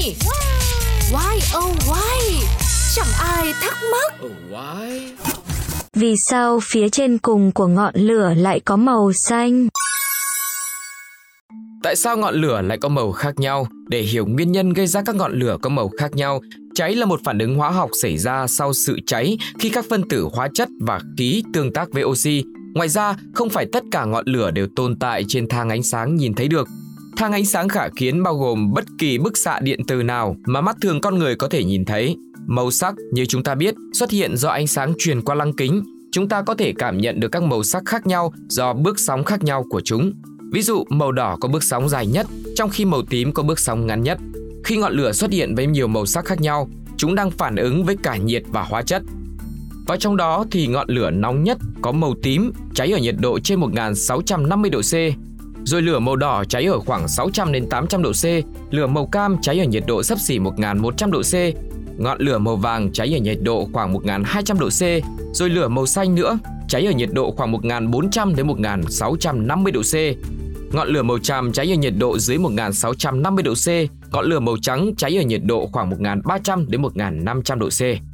nhỉ? Why oh why? Chẳng ai thắc mắc. Oh, why? Vì sao phía trên cùng của ngọn lửa lại có màu xanh? Tại sao ngọn lửa lại có màu khác nhau? Để hiểu nguyên nhân gây ra các ngọn lửa có màu khác nhau, cháy là một phản ứng hóa học xảy ra sau sự cháy khi các phân tử hóa chất và khí tương tác với oxy. Ngoài ra, không phải tất cả ngọn lửa đều tồn tại trên thang ánh sáng nhìn thấy được. Thang ánh sáng khả kiến bao gồm bất kỳ bức xạ điện từ nào mà mắt thường con người có thể nhìn thấy. Màu sắc, như chúng ta biết, xuất hiện do ánh sáng truyền qua lăng kính. Chúng ta có thể cảm nhận được các màu sắc khác nhau do bước sóng khác nhau của chúng. Ví dụ, màu đỏ có bước sóng dài nhất, trong khi màu tím có bước sóng ngắn nhất. Khi ngọn lửa xuất hiện với nhiều màu sắc khác nhau, chúng đang phản ứng với cả nhiệt và hóa chất. Và trong đó thì ngọn lửa nóng nhất có màu tím cháy ở nhiệt độ trên 1650 độ C, rồi lửa màu đỏ cháy ở khoảng 600 đến 800 độ C, lửa màu cam cháy ở nhiệt độ sấp xỉ 1100 độ C, ngọn lửa màu vàng cháy ở nhiệt độ khoảng 1200 độ C, rồi lửa màu xanh nữa cháy ở nhiệt độ khoảng 1400 đến 1650 độ C. Ngọn lửa màu tràm cháy ở nhiệt độ dưới 1650 độ C, ngọn lửa màu trắng cháy ở nhiệt độ khoảng 1300 đến 1500 độ C.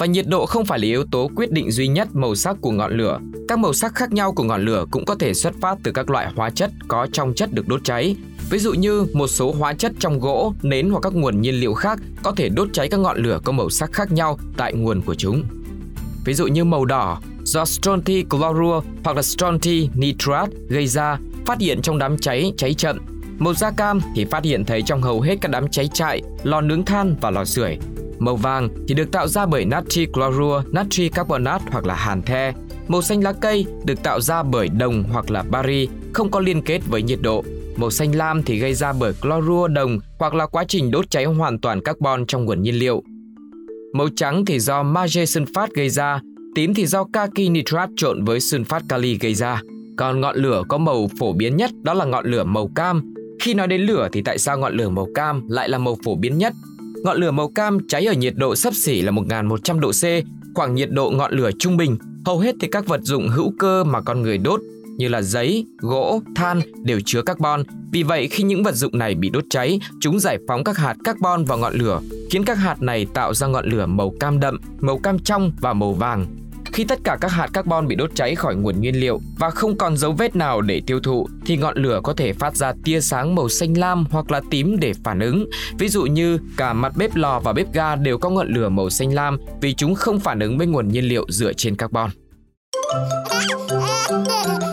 Và nhiệt độ không phải là yếu tố quyết định duy nhất màu sắc của ngọn lửa. Các màu sắc khác nhau của ngọn lửa cũng có thể xuất phát từ các loại hóa chất có trong chất được đốt cháy. Ví dụ như một số hóa chất trong gỗ, nến hoặc các nguồn nhiên liệu khác có thể đốt cháy các ngọn lửa có màu sắc khác nhau tại nguồn của chúng. Ví dụ như màu đỏ do stronti chlorua hoặc là stronti nitrat gây ra phát hiện trong đám cháy cháy chậm. Màu da cam thì phát hiện thấy trong hầu hết các đám cháy trại, lò nướng than và lò sưởi. Màu vàng thì được tạo ra bởi natri chlorua, natri carbonate hoặc là hàn the. Màu xanh lá cây được tạo ra bởi đồng hoặc là bari, không có liên kết với nhiệt độ. Màu xanh lam thì gây ra bởi chlorua đồng hoặc là quá trình đốt cháy hoàn toàn carbon trong nguồn nhiên liệu. Màu trắng thì do magie sunfat gây ra, tím thì do kaki nitrat trộn với sunfat kali gây ra. Còn ngọn lửa có màu phổ biến nhất đó là ngọn lửa màu cam. Khi nói đến lửa thì tại sao ngọn lửa màu cam lại là màu phổ biến nhất? Ngọn lửa màu cam cháy ở nhiệt độ sấp xỉ là 1100 độ C, khoảng nhiệt độ ngọn lửa trung bình. Hầu hết thì các vật dụng hữu cơ mà con người đốt như là giấy, gỗ, than đều chứa carbon. Vì vậy khi những vật dụng này bị đốt cháy, chúng giải phóng các hạt carbon vào ngọn lửa, khiến các hạt này tạo ra ngọn lửa màu cam đậm, màu cam trong và màu vàng. Khi tất cả các hạt carbon bị đốt cháy khỏi nguồn nguyên liệu và không còn dấu vết nào để tiêu thụ, thì ngọn lửa có thể phát ra tia sáng màu xanh lam hoặc là tím để phản ứng. Ví dụ như, cả mặt bếp lò và bếp ga đều có ngọn lửa màu xanh lam vì chúng không phản ứng với nguồn nhiên liệu dựa trên carbon.